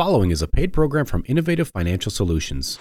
following is a paid program from Innovative Financial Solutions.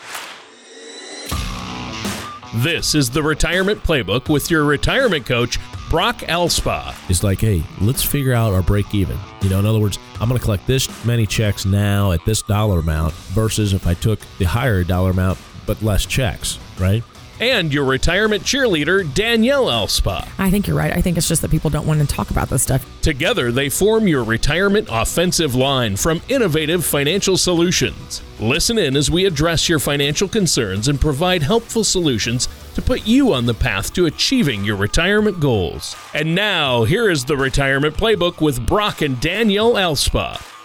This is the Retirement Playbook with your retirement coach, Brock Elspa. It's like, hey, let's figure out our break even. You know, in other words, I'm going to collect this many checks now at this dollar amount versus if I took the higher dollar amount but less checks, right? And your retirement cheerleader, Danielle Elspa. I think you're right. I think it's just that people don't want to talk about this stuff. Together, they form your retirement offensive line from Innovative Financial Solutions. Listen in as we address your financial concerns and provide helpful solutions to put you on the path to achieving your retirement goals. And now, here is the Retirement Playbook with Brock and Danielle Elspa.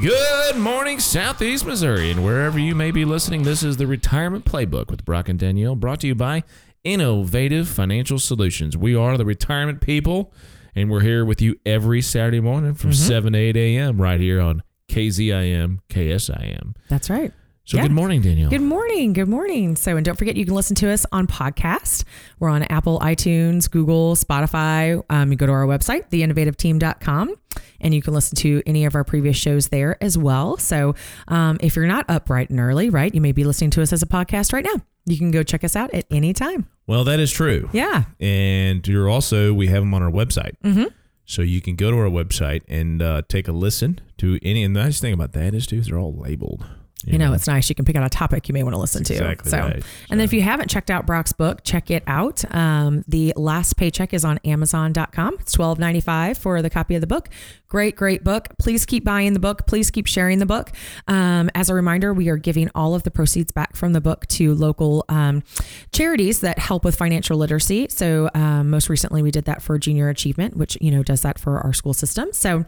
Good morning, Southeast Missouri, and wherever you may be listening, this is the Retirement Playbook with Brock and Danielle, brought to you by Innovative Financial Solutions. We are the retirement people, and we're here with you every Saturday morning from mm-hmm. 7 to 8 a.m. right here on KZIM, KSIM. That's right. So, Yeah. good morning, Danielle. Good morning. Good morning. So, and don't forget, you can listen to us on podcast. We're on Apple, iTunes, Google, Spotify. Um, you go to our website, theinnovativeteam.com, and you can listen to any of our previous shows there as well. So, um, if you're not up bright and early, right, you may be listening to us as a podcast right now. You can go check us out at any time. Well, that is true. Yeah. And you're also, we have them on our website. Mm-hmm. So you can go to our website and uh, take a listen to any. And the nice thing about that is, too, they're all labeled. You know, it's nice. You can pick out a topic you may want to listen to. exactly so, right. and then if you haven't checked out Brock's book, check it out. Um, the last paycheck is on Amazon.com. It's twelve ninety five for the copy of the book. Great, great book. Please keep buying the book. Please keep sharing the book. Um, as a reminder, we are giving all of the proceeds back from the book to local um, charities that help with financial literacy. So um, most recently, we did that for Junior Achievement, which you know does that for our school system. So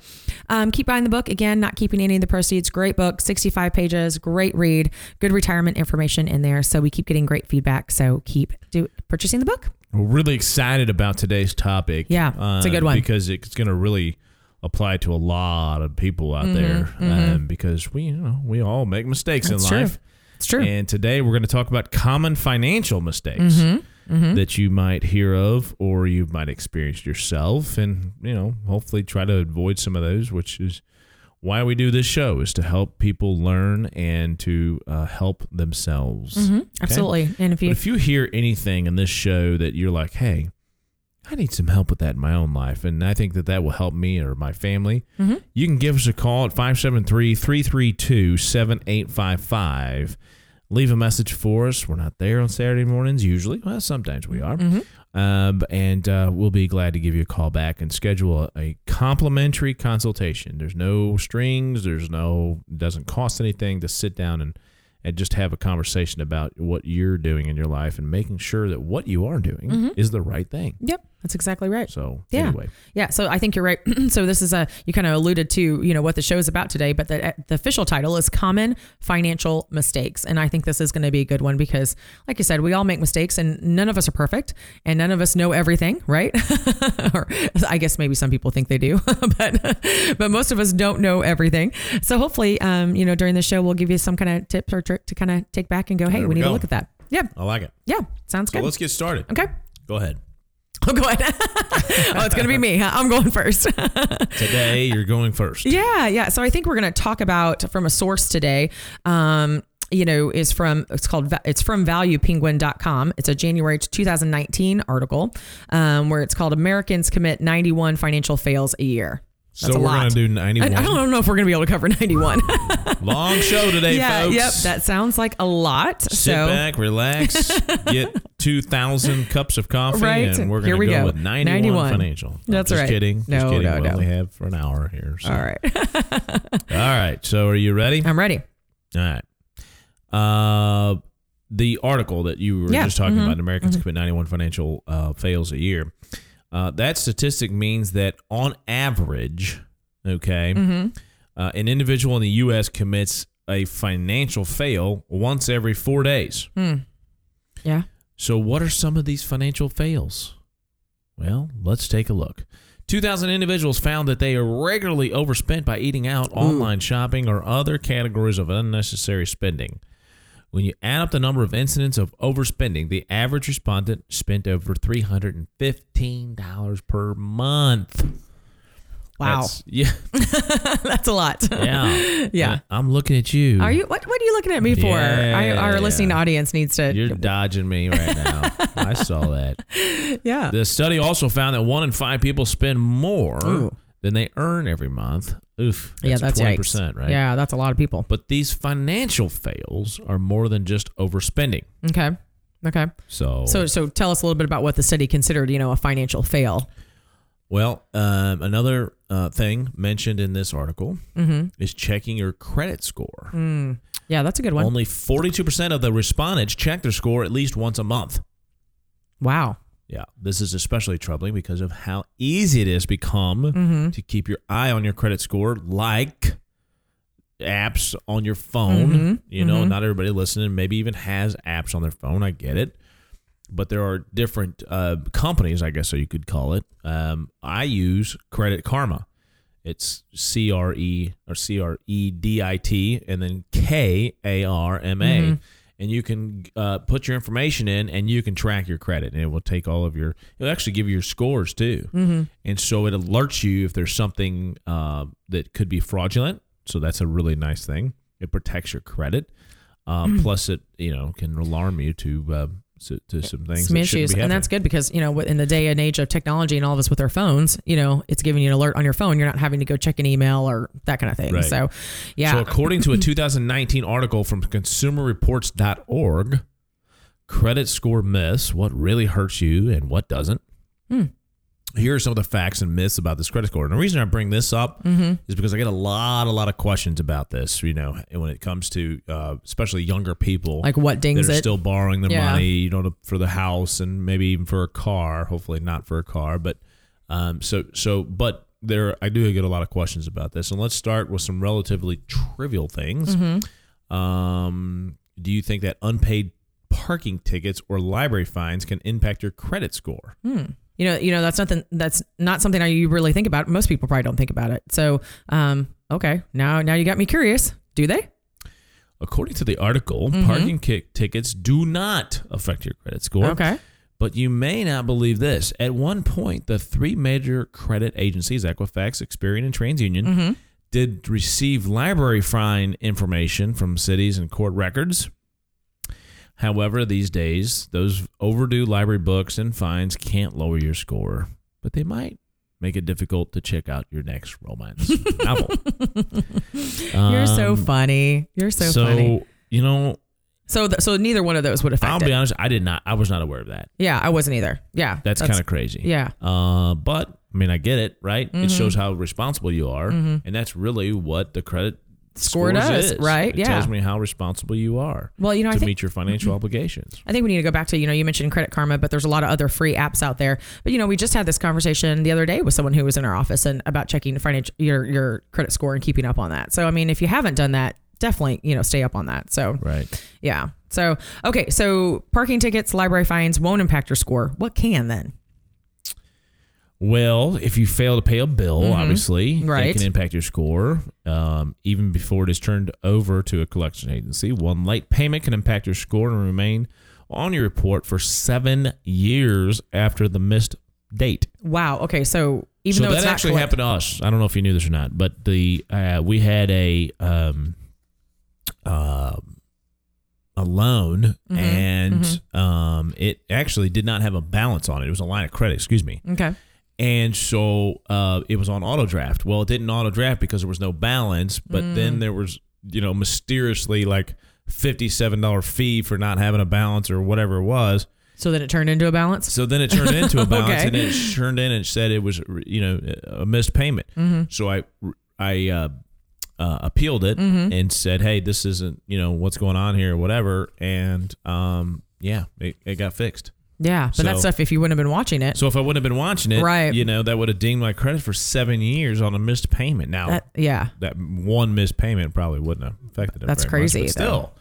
um, keep buying the book. Again, not keeping any of the proceeds. Great book, sixty five pages. Great read. Good retirement information in there. So we keep getting great feedback. So keep do, purchasing the book. We're really excited about today's topic. uh, Yeah, it's a good one. because it's going to really apply to a lot of people out there. Um, because we, you know, we all make mistakes Mm-hmm, That's in true. life. It's true. And today we're going to talk about common financial mistakes Mm-hmm, that you might hear of or you might experience yourself, and you know, hopefully try to avoid some of those, which is why we do this show is to help people learn and to uh, help themselves. Mm-hmm. Absolutely. And if But you if you hear anything in this show that you're like, hey, I need some help with that in my own life, and I think that that will help me or my family, Mm-hmm. you can give us a call at 573 332 7855. Leave a message for us. We're not there on Saturday mornings usually. Well, sometimes we are. Mm-hmm. Um, and uh, we'll be glad to give you a call back and schedule a, a complimentary consultation. There's no strings. There's no doesn't cost anything to sit down and and just have a conversation about what you're doing in your life and making sure that what you are doing is the right thing. Yep, that's exactly right. So Yeah. anyway, Yeah, so I think you're right. so this is a you kind of alluded to you know what the show is about today, but the the official title is common financial mistakes, and I think this is going to be a good one because, like you said, we all make mistakes, and none of us are perfect, and none of us know everything, right? or I guess maybe some people think they do, but but most of us don't know everything. So hopefully, um, you know, during the show, we'll give you some kind of tips or trick to kind of take back and go, hey, we, we need go. to look at that. Yeah, I like it. yeah, sounds So good. let's get started. okay. Go ahead. Oh, go ahead. oh, it's going to be me. Huh? I'm going first. Today you're going first. Yeah, yeah. So I think we're going to talk about from a source today. Um, you know, is from it's called it's from valuepenguin.com. It's a January 2019 article um, where it's called Americans commit 91 financial fails a year. That's so we're lot. gonna do 91. I don't know if we're going to be able to cover 91. Long show today, yeah, folks. yep. That sounds like a lot. Sit so back, relax, get 2,000 cups of coffee, Right. and we're going we to go go. with 91, 91. financial. No, That's just right. kidding. Just No, kidding. no, we no. only have for an hour here. So. all right, All right. So are you ready? I'm ready. All right. Uh, the article that you were Yeah, just talking mhm, about, Americans commit 91 financial uh, fails a year. Uh, that statistic means that on average, okay, Mm-hmm. uh, an individual in the U.S. commits a financial fail once every four days. Yeah. So, what are some of these financial fails? Well, let's take a look. 2,000 individuals found that they are regularly overspent by eating out, online shopping, or other categories of unnecessary spending. When you add up the number of incidents of overspending, the average respondent spent over $315 per month. Wow. That's, yeah. That's a lot. Yeah. Yeah. I'm looking at you. Are you? What? What are you looking at me for? I, our Yeah. listening audience needs to. You're dodging me right now. I saw that. yeah. The study also found that one in five people spend more Ooh. Than they earn every month. Oof. yeah, that's twenty percent, right? Yeah, that's a lot of people. But these financial fails are more than just overspending. Okay. Okay. So, So, so tell us a little bit about what the study considered, you know, a financial fail. well, um, another uh, thing mentioned in this article Mm-hmm. is checking your credit score. Yeah, that's a good one. Only forty-two percent of the respondents check their score at least once a month. wow. Yeah, this is especially troubling because of how easy it has become Mm-hmm. to keep your eye on your credit score, like apps on your phone. Mhm, You know, mhm. not everybody listening maybe even has apps on their phone. I get it. But there are different uh, companies, I guess so you could call it. Um, I use Credit Karma. It's C R E or C R E D I T and then K A R M A. Mm-hmm. And you can uh, put your information in and you can track your credit. And it will take all of your, it'll actually give you your scores too. Mm-hmm. And so it alerts you if there's something uh, that could be fraudulent. So that's a really nice thing. It protects your credit. Uh, Mm. plus, it you know can alarm you to uh, to, some things. Some issues. And that's good because, you know, in the day and age of technology and all of us with our phones, you know, it's giving you an alert on your phone. You're not having to go check an email or that kind of thing. Right. So, yeah. So, according to a 2019 article from ConsumerReports.org, credit score myths: what really hurts you and what doesn't. Hmm. Here are some of the facts and myths about this credit score. And the reason I bring this up Mm-hmm. is because I get a lot, a lot of questions about this. You know, when it comes to uh, especially younger people, like what dings that are it? still borrowing their Yeah. money, you know, for the house and maybe even for a car. Hopefully, not for a car, but um, so so. But there, I do get a lot of questions about this. And let's start with some relatively trivial things. Mm-hmm. Um, do you think that unpaid parking tickets or library fines can impact your credit score? Hmm. You know, you know that's nothing. That's not something I you really think about. Most people probably don't think about it. So, um, okay, now now you got me curious. Do they? According to the article, Mhm. parking kick tickets do not affect your credit score. Okay. But you may not believe this. At one point, the three major credit agencies, Equifax, Experian, and TransUnion, Mm-hmm. did receive library fine information from cities and court records. However, these days, those overdue library books and fines can't lower your score, but they might make it difficult to check out your next romance novel. You're so Um, funny. You're so, funny. you know, So, th- so neither one of those would affect I'll it. be honest, I did not, I was not aware of that. Yeah, I wasn't either. Yeah, That's, kind of crazy. yeah. Uh, but I mean, I get it, right? Mm-hmm. It shows how responsible you are, and that's really what the credit Score does, is. right? It Yeah. tells me how responsible you are Well, you know, to think meet your financial obligations. I think we need to go back to, you know, you mentioned Credit Karma, but there's a lot of other free apps out there. But, you know, we just had this conversation the other day with someone who was in our office and about checking financial your your credit score and keeping up on that. So, I mean, if you haven't done that, definitely, you know, stay up on that. So, Right. yeah. So, okay, so parking tickets, library fines won't impact your score. What can then? Well, if you fail to pay a bill, obviously, Mm-hmm. Right. it can impact your score. Um, even before it is turned over to a collection agency, one late payment can impact your score and remain on your report for seven years after the missed date. Wow. Okay, so even so though that actually collect- happened to us. I don't know if you knew this or not, but the uh, we had a um, uh, a loan, Mhm, and um, it actually did not have a balance on it. It was a line of credit. Excuse me. Okay. And so uh, it was on auto draft. Well, it didn't auto draft because there was no balance, but Mm. then there was, you know, mysteriously like $57 fee for not having a balance or whatever it was. So then it turned into a balance? So then it turned into a balance Okay. and it turned in and said it was, you know, a missed payment. Mm-hmm. So I, I uh, uh, appealed it Mhm. and said, hey, this isn't, you know, what's going on here or whatever. And um, yeah, it, it got fixed. Yeah, but that stuff, if you wouldn't have been watching it, So if I wouldn't have been watching it, Right. you know, that would have dinged my credit for seven years on a missed payment. Now that, yeah. that one missed payment probably wouldn't have affected it. That's much, crazy, but still,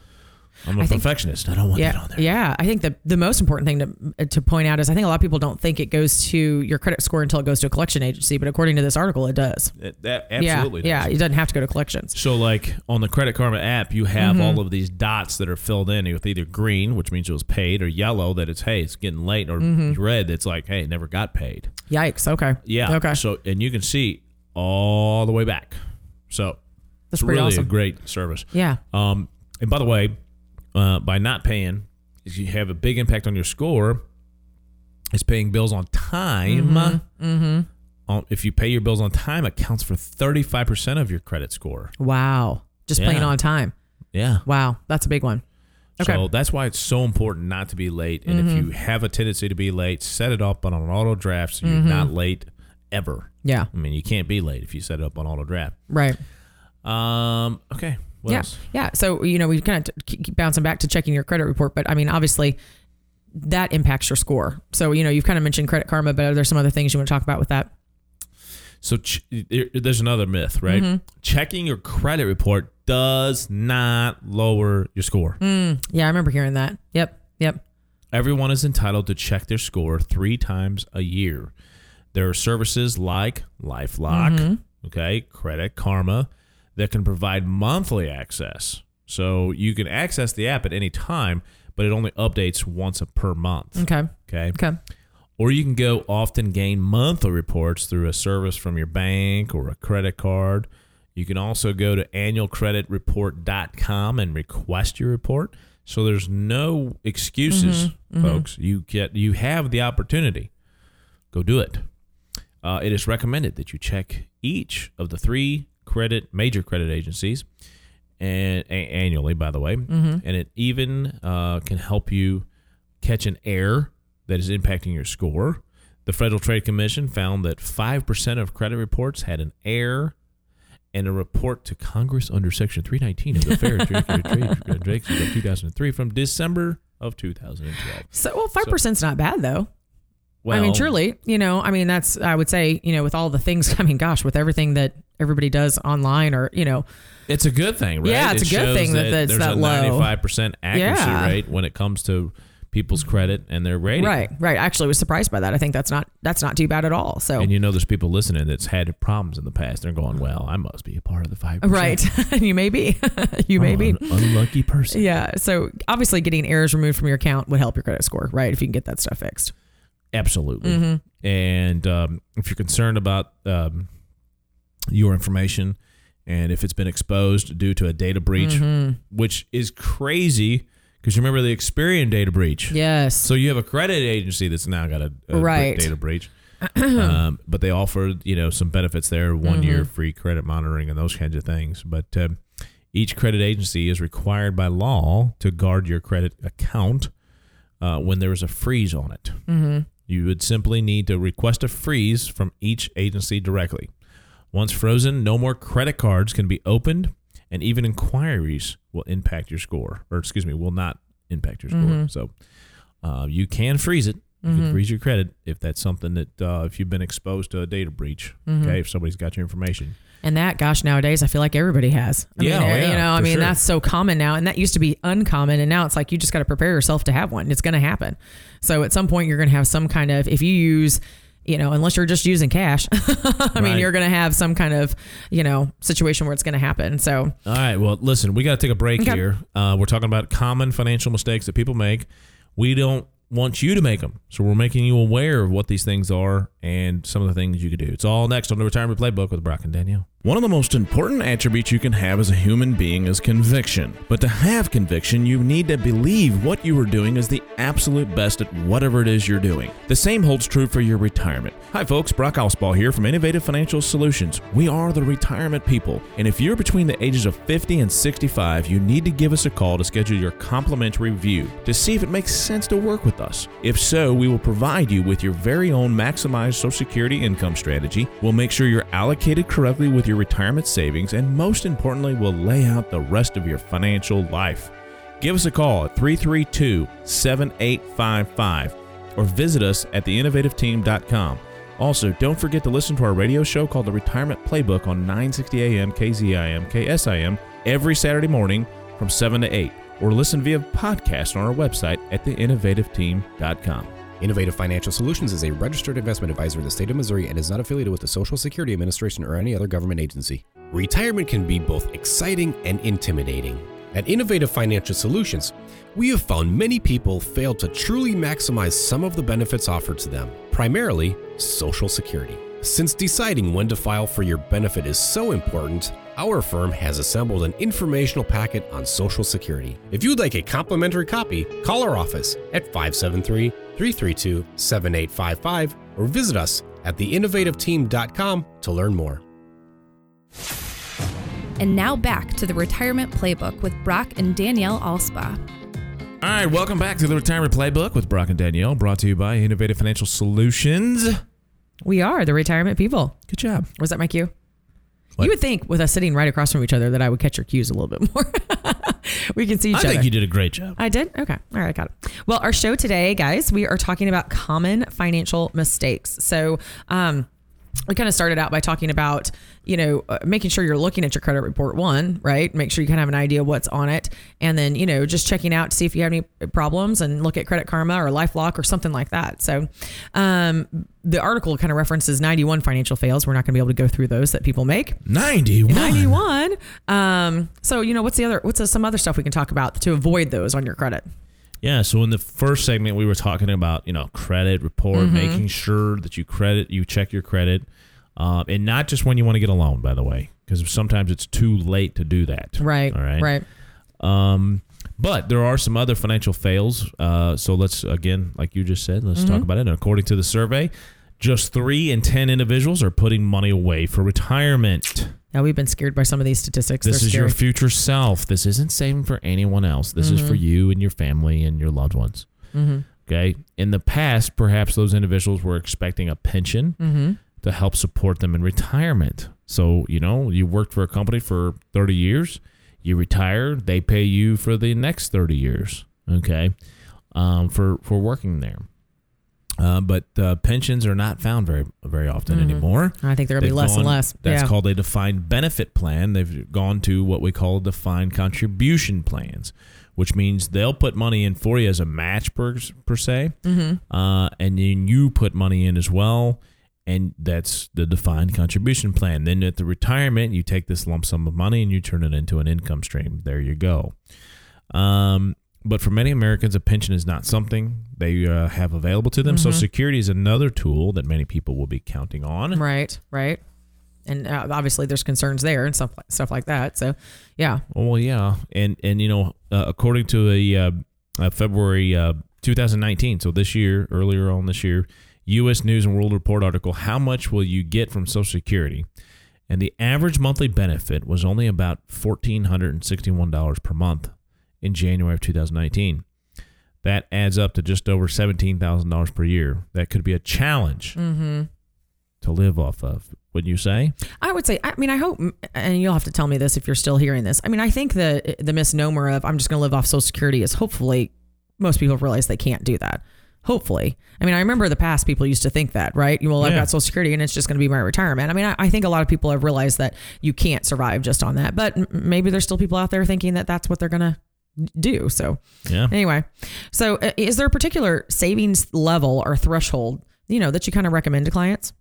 I'm a I think- perfectionist. I don't want that Yeah, on there. yeah. I think the the most important thing to to point out is I think a lot of people don't think it goes to your credit score until it goes to a collection agency, but according to this article, it does. It- that absolutely. yeah, does. yeah. It doesn't have to go to collections. So like on the Credit Karma app, you have Mm-hmm. all of these dots that are filled in with either green, which means it was paid, or yellow that it's hey, it's getting late, or red that's like hey, it never got paid. Yikes. Okay. Yeah. Mm-hmm. Okay. So and you can see all the way back. So That's it's pretty really awesome. a great service. Yeah. Um, and by the way, uh, by not paying, is you have a big impact on your score. Is paying bills on time. Mm-hmm. On, if you pay your bills on time, it counts for thirty five percent of your credit score. Wow. Just playing Yeah. on time. Yeah. Wow. That's a big one. Okay. So that's why it's so important not to be late. And if you have a tendency to be late, set it up on an auto draft so you're not late ever. Yeah. I mean, you can't be late if you set it up on auto draft. Right. Um. Okay. What yeah. else? Yeah. So, you know, we kind of keep bouncing back to checking your credit report, but I mean, obviously that impacts your score. So, you know, you've kind of mentioned credit karma, but are there some other things you want to talk about with that? So ch- there's another myth, right? Mm-hmm. Checking your credit report does not lower your score. Mm. Yeah. I remember hearing that. Yep. Yep. Everyone is entitled to check their score three times a year. There are services like LifeLock, Mm-hmm. okay, Credit Karma, that can provide monthly access. So you can access the app at any time, but it only updates once a per month. Okay. Okay. Okay. Or you can go often gain monthly reports through a service from your bank or a credit card. You can also go to annualcreditreport.com and request your report. So there's no excuses, folks. You get you have the opportunity. Go do it. Uh, it is recommended that you check each of the three credit major credit agencies and a- annually, by the way, and it even uh, can help you catch an error that is impacting your score. The Federal Trade Commission found that 5% of credit reports had an error and a report to Congress under Section 319 of the Fair Trade Act of 2003 from December of 2012. So, well, 5% is not bad though. Well, I mean, truly, you know, I mean, that's, I would say, you know, with all the things, I mean, gosh, with everything that everybody does online or, you know, It's a good thing, right? Yeah, it's It a good thing that that's there's that a low. 95% accuracy Yeah. rate when it comes to people's credit and their rating. right, right. I actually was surprised by that. I think that's not, that's not too bad at all. So, And you know, there's people listening that's had problems in the past. They're going, well, I must be a part of the 5%. right. you may be, you may I'm be. an unlucky person. Yeah. So obviously getting errors removed from your account would help your credit score, right? If you can get that stuff fixed. Absolutely. Mm-hmm. And um, if you're concerned about um, your information and if it's been exposed due to a data breach, Mm-hmm. which is crazy because you remember the Experian data breach. Yes. So you have a credit agency that's now got a, a Right. data breach. um, but they offered, you know, some benefits there, one year Mm-hmm. free credit monitoring and those kinds of things. But um, each credit agency is required by law to guard your credit account uh, when there is a freeze on it. mm-hmm. You would simply need to request a freeze from each agency directly. Once frozen, no more credit cards can be opened, and even inquiries will impact your score, or excuse me, will not impact your score. Mhm. So uh, you can freeze it. You Mhm. can freeze your credit if that's something that uh, if you've been exposed to a data breach. Mhm. Okay, if somebody's got your information. And that, gosh, nowadays I feel like everybody has. I Yeah, mean, oh, you know, I mean, sure. that's so common now, and that used to be uncommon, and now it's like you just got to prepare yourself to have one. It's going to happen. So at some point, you're going to have some kind of if you use. You know, unless you're just using cash, I mean, you're going to have some kind of, you know, situation where it's going to happen. So, All right. Well, listen, we got to take a break Okay. here. Uh, we're talking about common financial mistakes that people make. We don't want you to make them, so we're making you aware of what these things are and some of the things you could do. It's all next on the Retirement Playbook with Brock and Danielle. One of the most important attributes you can have as a human being is conviction. But to have conviction, you need to believe what you are doing is the absolute best at whatever it is you're doing. The same holds true for your retirement. Hi, folks. Brock Ausball here from Innovative Financial Solutions. We are the retirement people. And if you're between the ages of 50 and 65, you need to give us a call to schedule your complimentary review to see if it makes sense to work with us. If so, we will provide you with your very own maximized Social Security income strategy. We'll make sure you're allocated correctly with your retirement savings, and most importantly, we'll lay out the rest of your financial life. Give us a call at 332 7855 or visit us at theinnovativeteam.com. Also, don't forget to listen to our radio show called The Retirement Playbook on 960 AM, KZIM, KSIM every Saturday morning from 7 to 8, or listen via podcast on our website at theinnovativeteam.com. Innovative Financial Solutions is a registered investment advisor in the state of Missouri and is not affiliated with the Social Security Administration or any other government agency. Retirement can be both exciting and intimidating. At Innovative Financial Solutions, we have found many people fail to truly maximize some of the benefits offered to them, primarily Social Security. Since deciding when to file for your benefit is so important, our firm has assembled an informational packet on Social Security. If you'd like a complimentary copy, call our office at 573 332 7855 or visit us at theinnovativeteam.com to learn more. And now back to the Retirement Playbook with Brock and Danielle Alspa. All right, welcome back to the Retirement Playbook with Brock and Danielle, brought to you by Innovative Financial Solutions. We are the retirement people. Good job. Was that my cue? What? You would think with us sitting right across from each other that I would catch your cues a little bit more. we can see each I other. I think you did a great job. I did? Okay. All right, got it. Well, our show today, guys, we are talking about common financial mistakes. So, um, we kind of started out by talking about, you know, uh, making sure you're looking at your credit report, one, right? Make sure you kind of have an idea what's on it. And then, you know, just checking out to see if you have any problems and look at Credit Karma or Lifelock or something like that. So, um, the article kind of references 91 financial fails. We're not going to be able to go through those that people make. 91. 91. Um, so, you know, what's the other, what's the, some other stuff we can talk about to avoid those on your credit? Yeah, so in the first segment we were talking about, you know, credit report, Mm-hmm. making sure that you credit, you check your credit, uh, and not just when you want to get a loan, by the way, because sometimes it's too late to do that. Right. All right. Right. Um, but there are some other financial fails. Uh, so let's again, like you just said, let's Mm-hmm. talk about it. And according to the survey, just three in ten individuals are putting money away for retirement. Yeah, we've been scared by some of these statistics. This They're is your future self. This isn't saving for anyone else. This is for Mm-hmm. you and your family and your loved ones. Okay. In the past, perhaps those individuals were expecting a pension Mm-hmm. to help support them in retirement. So, you know, you worked for a company for 30 years, you retire, they pay you for the next 30 years. Okay. Um, for, for working there. Uh, but uh, pensions are not found very very often anymore. I think they're going to They've be less and less. That's yeah. called a defined benefit plan. They've gone to what we call defined contribution plans, which means they'll put money in for you as a match per, per se, Mm-hmm. uh, and then you put money in as well, and that's the defined contribution plan. Then at the retirement, you take this lump sum of money and you turn it into an income stream. There you go. Um, but for many Americans, a pension is not something they uh, have available to them. Mm-hmm. Social Security is another tool that many people will be counting on. Right. Right. And uh, obviously, there's concerns there and stuff like, stuff like that. So, yeah. Well, yeah, and and you know, uh, according to a uh, February uh, 2019, so this year, earlier on this year, U.S. News and World Report article, how much will you get from Social Security? And the average monthly benefit was only about fourteen hundred and sixty-one dollars per month in January of 2019. That adds up to just over seventeen thousand dollars per year. That could be a challenge Mm-hmm. to live off of. Would you say? I would say, I mean, I hope, and you'll have to tell me this if you're still hearing this. I mean, I think the the misnomer of I'm just going to live off Social Security is hopefully most people realize they can't do that. Hopefully, I mean, I remember the past people used to think that, right? Well, I've Yeah. got Social Security and it's just going to be my retirement. I mean, I, I think a lot of people have realized that you can't survive just on that, but m- maybe there's still people out there thinking that that's what they're going to do. So, Yeah. Anyway, so uh, is there a particular savings level or threshold, you know, that you kind of recommend to clients?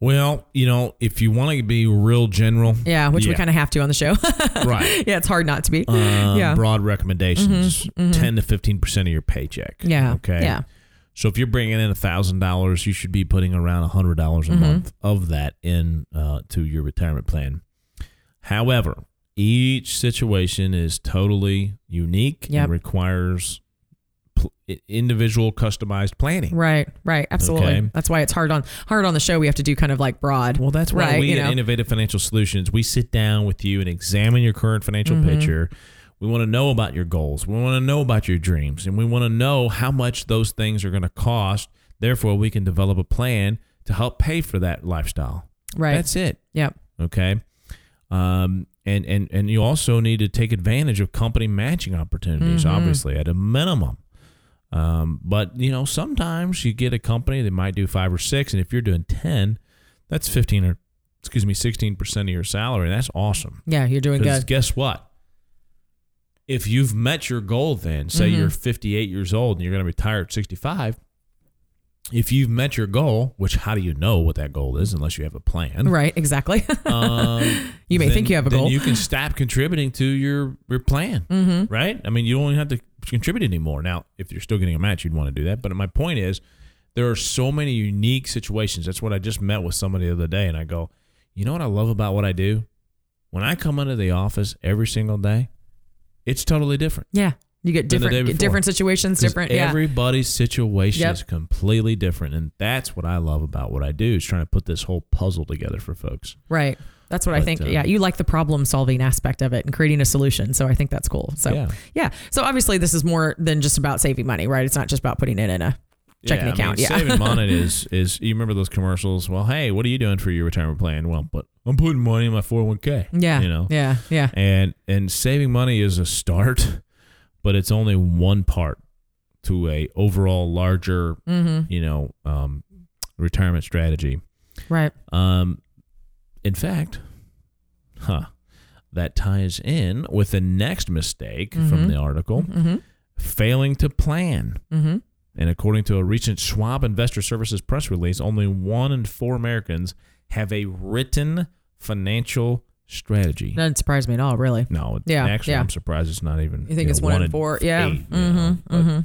Well, you know, if you want to be real general, Yeah, which we kind of have to on the show. right. yeah, it's hard not to be. um, Yeah. broad recommendations 10 to 15% of your paycheck Yeah, okay yeah. so if you're bringing in a thousand dollars you should be putting around a hundred dollars a Mm-hmm. month of that in uh, to your retirement plan however each situation is totally unique Yep. and requires individual customized planning Right, right, absolutely. Okay. That's why it's hard on hard on the show. We have to do kind of like broad. Well, that's why right, we at know. Innovative Financial Solutions, we sit down with you and examine your current financial Mm-hmm. picture. We want to know about your goals. We want to know about your dreams, and we want to know how much those things are going to cost. Therefore, we can develop a plan to help pay for that lifestyle. right. That's it. yep. Okay. Um, and, and, and you also need to take advantage of company matching opportunities, Mm-hmm. obviously, at a minimum. Um, but, you know, sometimes you get a company that might do five or six, and if you're doing 10, that's 15 or, excuse me, 16% of your salary. That's awesome. Yeah, you're doing good. guess what? If you've met your goal, then say Mm-hmm. you're 58 years old and you're going to retire at 65, if you've met your goal, which how do you know what that goal is unless you have a plan? Right, exactly. Um, You may then- think you have a then goal. You can stop contributing to your your plan, mm-hmm. right? I mean, you don't even have to contribute anymore. Now, if you're still getting a match, you'd want to do that. But my point is, there are so many unique situations. That's what I just met with somebody the other day, and I go, you know what I love about what I do? When I come into the office every single day, it's totally different. Yeah. You get Than the day different different situations, different. Yeah. Everybody's situation Yep. is completely different, and that's what I love about what I do is trying to put this whole puzzle together for folks. Right. That's what I think. uh, yeah, you like the problem solving aspect of it and creating a solution. So I think that's cool. So Yeah. yeah. So obviously this is more than just about saving money, right? It's not just about putting it in a checking yeah, I account. mean, yeah. saving money is is you remember those commercials? Well, hey, what are you doing for your retirement plan? Well, but I'm putting money in my 401k. yeah. you know, Yeah. Yeah. and and saving money is a start, but it's only one part to a overall larger, Mm-hmm. you know, um, retirement strategy. Right. Um, in fact, huh, that ties in with the next mistake from Mhm. the article: Mm-hmm. failing to plan. Mm-hmm. And according to a recent Schwab Investor Services press release, only one in four Americans have a written financial strategy. Doesn't surprise me at all, really. No, Yeah, actually, yeah. I'm surprised it's not even. You think know, it's one in four? Yeah. eight, you Mm-hmm. Mm-hmm.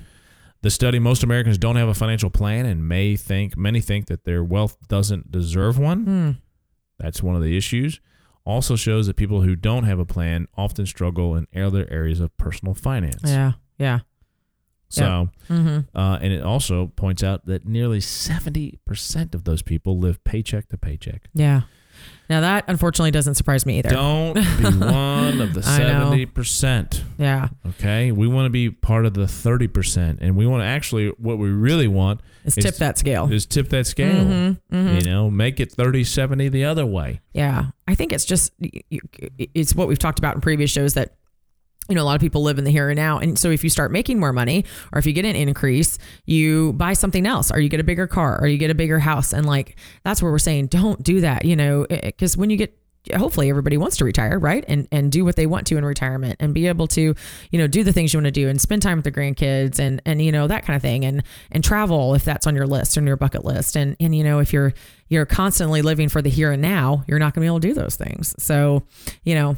The study: most Americans don't have a financial plan, and may think many think that their wealth doesn't deserve one. Mm. That's one of the issues. Also shows that people who don't have a plan often struggle in other areas of personal finance. Yeah. Yeah. So, Mm-hmm. uh, and it also points out that nearly 70% of those people live paycheck to paycheck. Yeah. Now that unfortunately doesn't surprise me either. Don't be one of the 70%. Yeah. Okay. We want to be part of the 30%. And we want to actually, what we really want Let's It's- tip that scale. is tip that scale. Mhm, mhm. You know, make it 30 70 the other way. Yeah, I think it's just it's what we've talked about in previous shows that you know a lot of people live in the here and now, and so if you start making more money or if you get an increase, you buy something else, or you get a bigger car, or you get a bigger house, and like that's where we're saying don't do that, you know, eh, eh, because when you get hopefully everybody wants to retire right? And and do what they want to in retirement and be able to you know do the things you want to do and spend time with the grandkids and and you know that kind of thing and and travel if that's on your list on your bucket list. And and you know if you're you're constantly living for the here and now you're not going to be able to do those things. So you know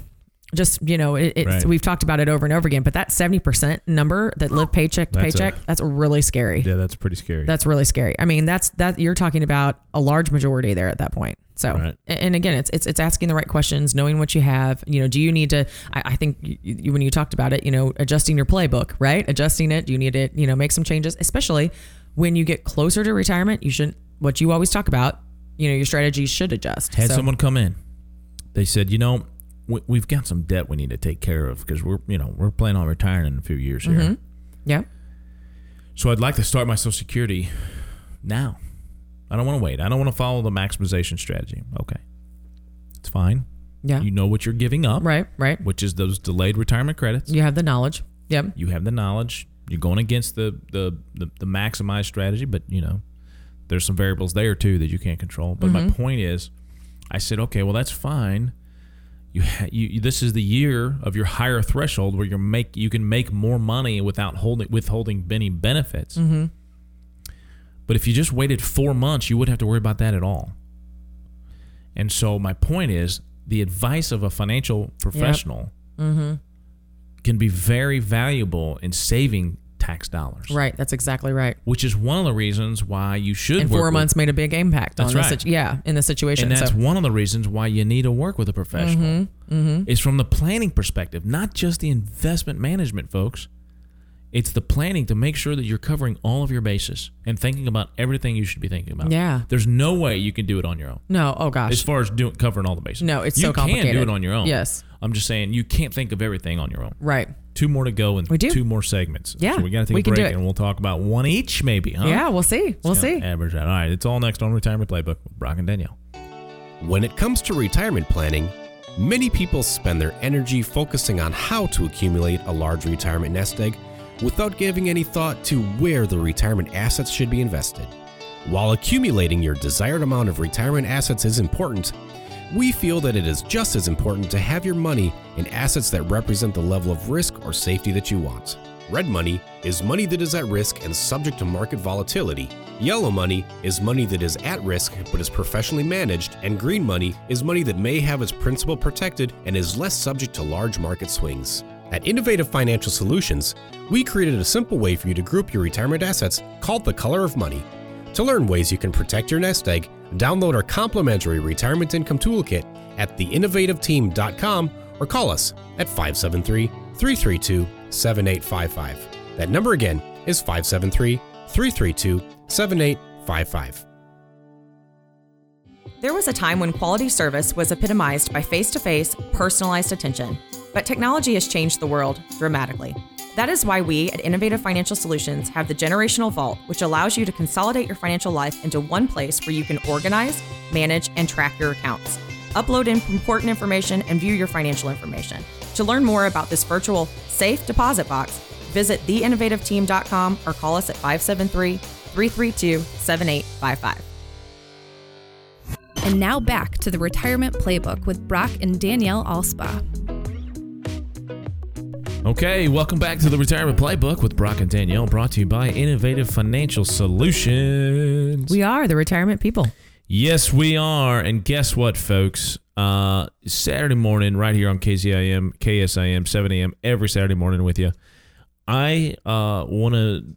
just you know it, it's Right. we've talked about it over and over again but that 70% number that live paycheck to That's a- paycheck that's really scary Yeah, that's pretty scary. that's really scary. I mean, that's that you're talking about a large majority there at that point. So, Right. and again, it's it's it's asking the right questions, knowing what you have. You know, do you need to? I, I think you, you, when you talked about it, you know, adjusting your playbook, right? Adjusting it. Do you need to, you know, make some changes, especially when you get closer to retirement. You shouldn't what you always talk about. You know, your strategy should adjust. had So- someone come in. They said, you know, we, we've got some debt we need to take care of because we're, you know, we're planning on retiring in a few years here. Mm-hmm. yeah, So I'd like to start my Social Security now. I don't want to wait. I don't want to follow the maximization strategy. Okay, it's fine. yeah, You know what you're giving up, right, right. which is those delayed retirement credits. You have the knowledge. Yep. You have the knowledge. You're going against the the the, the maximized strategy, but you know, there's some variables there too that you can't control. But my point is, I said, okay, well that's fine. You, you this is the year of your higher threshold where you make you can make more money without holding withholding any benefits. Mm-hmm. But if you just waited four months, you wouldn't have to worry about that at all. And so my point is, the advice of a financial professional Mm-hmm. can be very valuable in saving tax dollars. Right. That's exactly right. Which is one of the reasons why you should And four with- months made a big impact That's on the right. situ- yeah in the situation. and that's so. one of the reasons why you need to work with a professional. Mm-hmm. Is from the planning perspective, not just the investment management, folks. It's the planning to make sure that you're covering all of your bases and thinking about everything you should be thinking about. Yeah. There's no way you can do it on your own. No. Oh gosh. As far as doing covering all the bases. No, it's you so can do it on your own. Yes. I'm just saying you can't think of everything on your own. right. Two more to go and We do. two more segments. Yeah, So we got to take we a break and we'll talk about one each maybe, huh? Yeah. We'll see. We'll Yeah, see. Average that. All right. It's all next on Retirement Playbook with Brock and Danielle. When it comes to retirement planning, many people spend their energy focusing on how to accumulate a large retirement nest egg without giving any thought to where the retirement assets should be invested. While accumulating your desired amount of retirement assets is important, we feel that it is just as important to have your money in assets that represent the level of risk or safety that you want. Red money is money that is at risk and subject to market volatility. Yellow money is money that is at risk but is professionally managed, and green money is money that may have its principal protected and is less subject to large market swings. At Innovative Financial Solutions, we created a simple way for you to group your retirement assets called the color of money. To learn ways you can protect your nest egg, download our complimentary retirement income toolkit at theinnovativeteam.com or call us at 573 332 7855. That number again is 573 332 7855. There was a time when quality service was epitomized by face to face, personalized attention. But technology has changed the world dramatically. That is why we at Innovative Financial Solutions have the Generational Vault, which allows you to consolidate your financial life into one place where you can organize, manage, and track your accounts. Upload important information and view your financial information. To learn more about this virtual safe deposit box, visit theinnovativeteam.com or call us at 573 332 7855. And now back to the Retirement Playbook with Brock and Danielle Alspa. Okay, welcome back to the Retirement Playbook with Brock and Danielle, brought to you by Innovative Financial Solutions. We are the retirement people. Yes, we are. And guess what, folks? Uh, Saturday morning, right here on KZIM, KSIM, 7 a.m. every Saturday morning with you. I uh, want to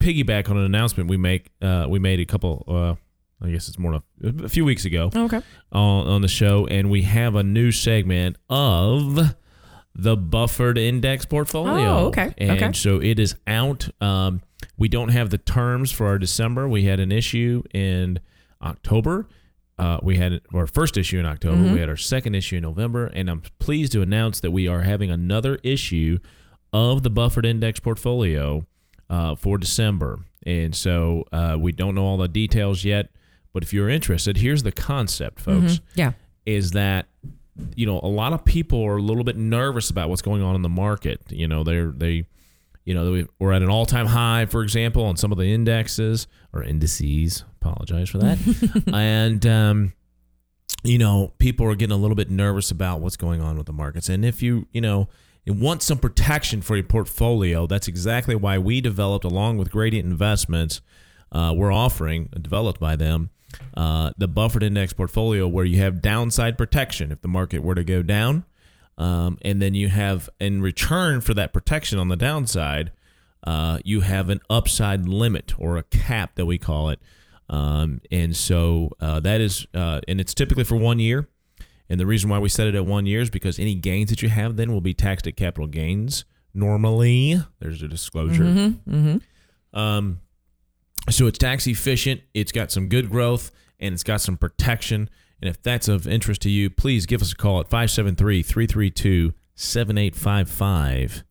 piggyback on an announcement we make. Uh, we made a couple. Uh, I guess it's more than a, a few weeks ago Okay. on, on the show, and we have a new segment of the buffered index portfolio. Oh, okay, And okay. so it is out. Um, we don't have the terms for our December. We had an issue in October. Uh, we had our first issue in October. Mm-hmm. We had our second issue in November, and I'm pleased to announce that we are having another issue of the buffered index portfolio uh, for December. And so uh, we don't know all the details yet, but if you're interested, here's the concept, folks Yeah. is that you know a lot of people are a little bit nervous about what's going on in the market. You know, they're they you know we- we're at an all time high, for example, on some of the indexes or indices. Apologize for that. and um, you know, people are getting a little bit nervous about what's going on with the markets. And if you you know you want some protection for your portfolio, that's exactly why we developed, along with Gradient Investments, uh, we're offering, developed by them, uh, the buffered index portfolio where you have downside protection if the market were to go down. Um, and then you have, in return for that protection on the downside, uh, you have an upside limit or a cap that we call it. Um, and so uh, that is, uh, and it's typically for one year. And the reason why we set it at one year is because any gains that you have then will be taxed at capital gains. Normally, there's a disclosure. Mm-hmm. Um, so it's tax efficient. It's got some good growth and it's got some protection. And if that's of interest to you, please give us a call at 573 332 7855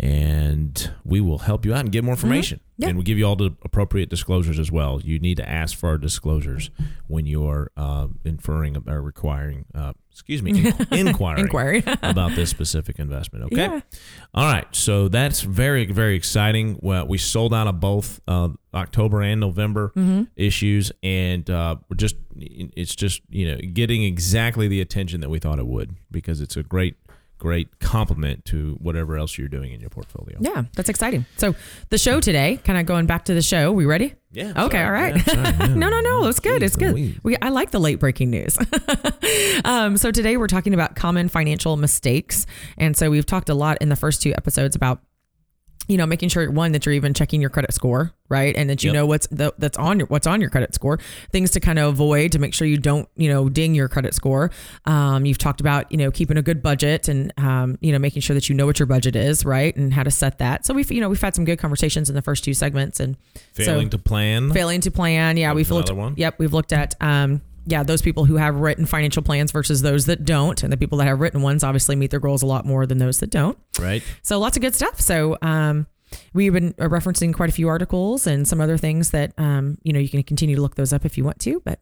and we will help you out and get more information. Yeah. And we'll give you all the appropriate disclosures as well. You need to ask for our disclosures when you are uh, inferring or requiring, uh, excuse me, inqu- inquiring Inquiry. about this specific investment. Okay. Yeah. All right. So that's very, very exciting. Well, we sold out of both uh, October and November Mm-hmm. issues, and uh, we're just, it's just, you know, getting exactly the attention that we thought it would because it's a great, great complement to whatever else you're doing in your portfolio. Yeah, that's exciting. So the show today, kind of going back to the show. We ready? Yeah. Okay, sorry. all right. Yeah, sorry. Yeah. no, no, no. It's good. Jeez It's good. Louise. We, I like the late breaking news. um, so today we're talking about common financial mistakes, and so we've talked a lot in the first two episodes about. You know, making sure one that you're even checking your credit score, right, and that you Yep. know what's the, that's on your what's on your credit score. Things to kind of avoid to make sure you don't, you know, ding your credit score. Um, you've talked about, you know, keeping a good budget and, um, you know, making sure that you know what your budget is, right, and how to set that. So we've, you know, we've had some good conversations in the first two segments, and Failing so, to plan. failing to plan. Yeah, That we've looked. one. Yep, we've looked at. Um, yeah, those people who have written financial plans versus those that don't, and the people that have written ones obviously meet their goals a lot more than those that don't. Right. So lots of good stuff. So um, we've been uh, referencing quite a few articles and some other things that um, you know you can continue to look those up if you want to. But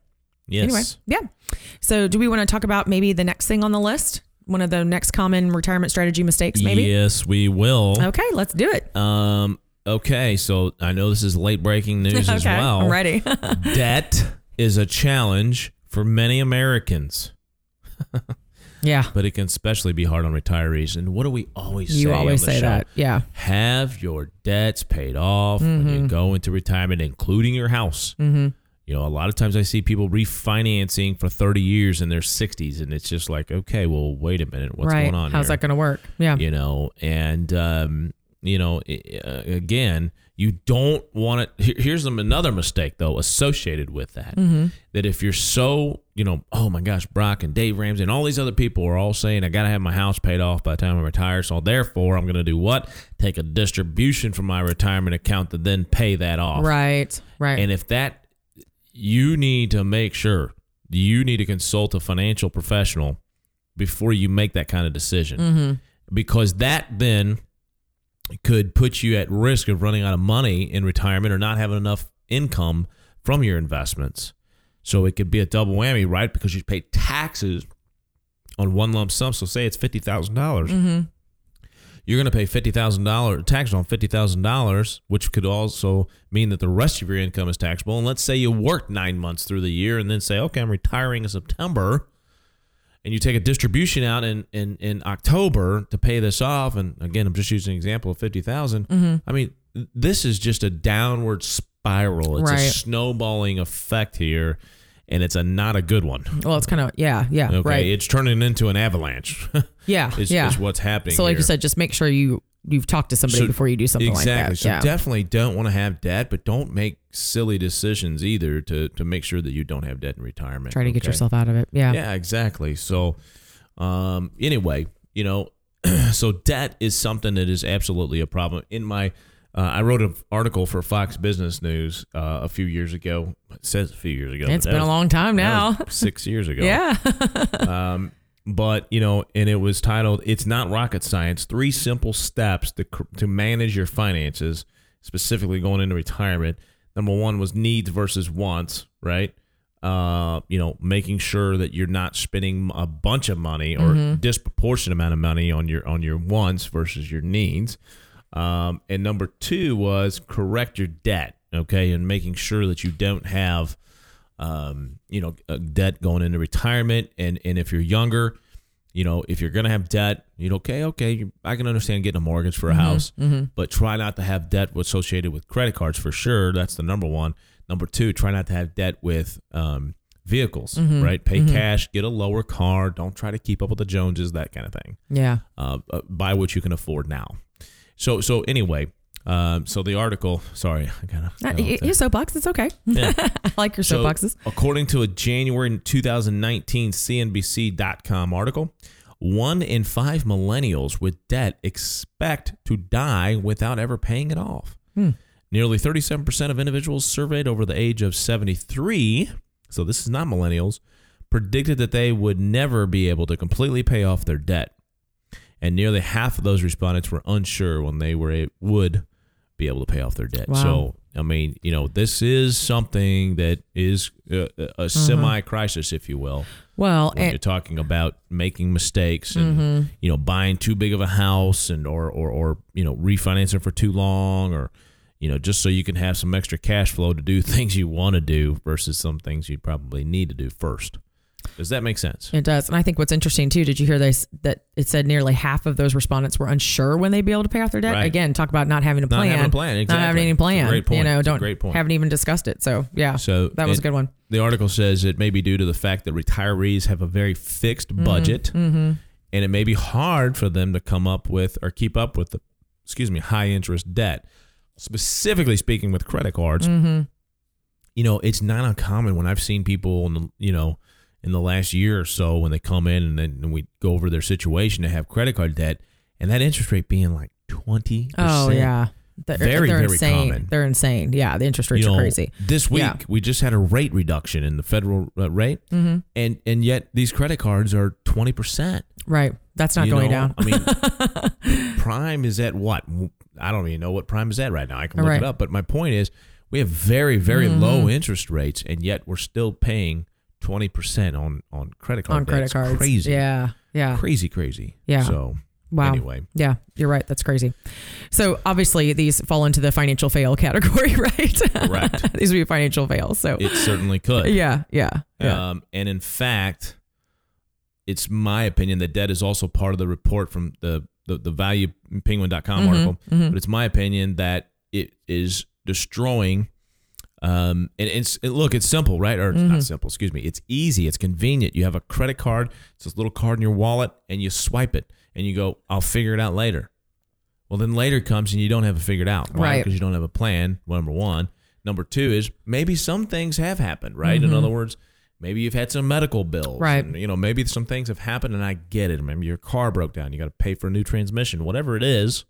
Yes. anyway, yeah. So do we want to talk about maybe the next thing on the list? One of the next common retirement strategy mistakes, maybe. Yes, we will. Okay, let's do it. Um. Okay. So I know this is late breaking news as well. I'm ready. Debt is a challenge for many Americans, yeah, but it can especially be hard on retirees. And what do we always say? you on always the say show? that. Yeah. Have your debts paid off when Mm-hmm. you go into retirement, including your house. hmm You know, a lot of times I see people refinancing for 30 years in their 60s, and it's just like, okay, well, wait a minute, what's right. going on How's here? that going to work? Yeah. you know and um, you know uh, again You don't want to. Here's another mistake though associated with that. Mm-hmm. That if you're so, you know, oh my gosh, Brock and Dave Ramsey and all these other people are all saying I got to have my house paid off by the time I retire. So therefore, I'm going to do what? Take a distribution from my retirement account to then pay that off. Right. Right. And if that, you need to make sure you need to consult a financial professional before you make that kind of decision. Mm-hmm. Because that then could put you at risk of running out of money in retirement or not having enough income from your investments. So it could be a double whammy, right? Because you pay taxes on one lump sum. So say it's fifty thousand dollars. Mm-hmm. You're going to pay fifty thousand dollars tax on fifty thousand dollars, which could also mean that the rest of your income is taxable. And let's say you worked nine months through the year, and then say, okay, I'm retiring in September, and you take a distribution out in in, in October to pay this off. And again, I'm just using an example of 50,000. Mm-hmm. I mean, this is just a downward spiral. It's a snowballing effect here, and it's a not a good one. well, it's kind of yeah, yeah, Okay, right. it's turning into an avalanche. yeah, is, yeah. is what's happening. so, like here. you said, just make sure you you've talked to somebody So- before you do something exactly. like that. So yeah. definitely don't want to have debt, but don't make silly decisions either to to make sure that you don't have debt in retirement. Try to get yourself out of it. Yeah. Yeah, exactly. So, um, anyway, you know, so debt is something that is absolutely a problem. In my, uh, I wrote an article for Fox Business News uh, a few years ago. It says a few years ago. It's been a long time now. six years ago. Yeah. Um, but you know, and it was titled "It's Not Rocket Science: Three Simple Steps to to Manage Your Finances, specifically going into retirement." Number one was needs versus wants, right? Uh, you know, making sure that you're not spending a bunch of money or disproportionate amount of money on your on your wants versus your needs. Um, and number two was correct your debt, okay, and making sure that you don't have um, you know, uh, debt going into retirement. And, and if you're younger, you know, if you're going to have debt, you know, okay, okay, I can understand getting a mortgage for a house, but try not to have debt associated with credit cards for sure. That's the number one. Number two, try not to have debt with um, vehicles, right? Pay cash, get a lower car. Don't try to keep up with the Joneses, that kind of thing. yeah. Uh, uh, buy what you can afford now. So, so anyway, um, so the article, sorry, I Uh, y- your soapbox, it's okay. Yeah. I like your So, soapboxes. according to a January 2019 CNBC.com article, one in five millennials with debt expect to die without ever paying it off. Nearly 37% of individuals surveyed over the age of 73, so this is not millennials, predicted that they would never be able to completely pay off their debt. And nearly half of those respondents were unsure when they were a- would be able to pay off their debt. Wow. So, I mean, you know, this is something that is a, a mm-hmm. semi crisis, if you will. Well, When you're talking about making mistakes and mm-hmm. you know buying too big of a house and or or or you know refinancing for too long or you know just so you can have some extra cash flow to do things you want to do versus some things you probably need to do first. Does that make sense? it does. And I think what's interesting too, did you hear this? That it said nearly half of those respondents were unsure when they'd be able to pay off their debt. Right. Again, talk about not having a plan. Not having a plan, exactly. Not having any plan. great point. You know, don't great point. haven't even discussed it. So yeah. So that was a good one. The article says it may be due to the fact that retirees have a very fixed Mm-hmm. budget, and it may be hard for them to come up with or keep up with the, excuse me, high interest debt. Specifically speaking, with credit cards, Mm-hmm. you know, it's not uncommon when I've seen people, you know, in the last year or so when they come in and then we go over their situation to have credit card debt, and that interest rate being like twenty. Oh yeah. They're, Very, they're very insane. common. They're insane. Yeah, the interest rates you know, are crazy. This week Yeah. we just had a rate reduction in the federal uh, rate, Mm-hmm. and and yet these credit cards are twenty percent. Right. That's not you going know? down. I mean, Prime is at what? I don't even know what Prime is at right now. I can look Right. it up, but my point is, we have very very Mm-hmm. low interest rates, and yet we're still paying twenty percent on on credit card. on credit cards. crazy. Yeah. Yeah. crazy, crazy. Yeah. So Wow. anyway, Yeah, you're right. That's crazy. So obviously these fall into the financial fail category, right? Correct. these would be financial fails. So it certainly could. yeah, yeah, yeah. Um, and in fact, it's my opinion that debt is also part of the report from the the, the valuepenguin.com Mhm, article. mhm. But it's my opinion that it is destroying. Um, and it's and look, it's simple, right? Or it's Mm-hmm. not simple. Excuse me. It's easy. It's convenient. You have a credit card. It's this little card in your wallet, and you swipe it, and you go, "I'll figure it out later." Well, then later comes and you don't have it figured out, right? Right. Because you don't have a plan. Number one. Number two is maybe some things have happened, right? In other words, maybe you've had some medical bills, Mm-hmm. Right. and, you know, maybe some things have happened, and I get it. Maybe your car broke down, you got to pay for a new transmission, whatever it is.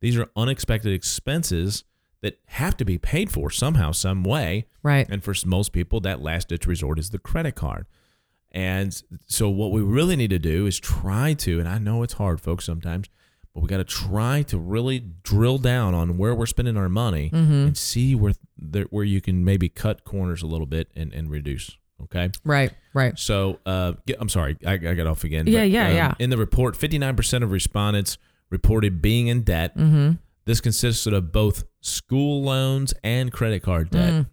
These are unexpected expenses that have to be paid for somehow, some way. Right. And for most people, that last ditch resort is the credit card. And so, what we really need to do is try to, and I know it's hard, folks, sometimes, but we got to try to really drill down on where we're spending our money and see where there, where you can maybe cut corners a little bit and, and reduce. Okay. Right. Right. So, uh, I'm sorry, I, I got off again. Yeah, yeah, um, yeah. In the report, 59% of respondents reported being in debt. Mm-hmm. This consisted of both school loans and credit card debt. Mm.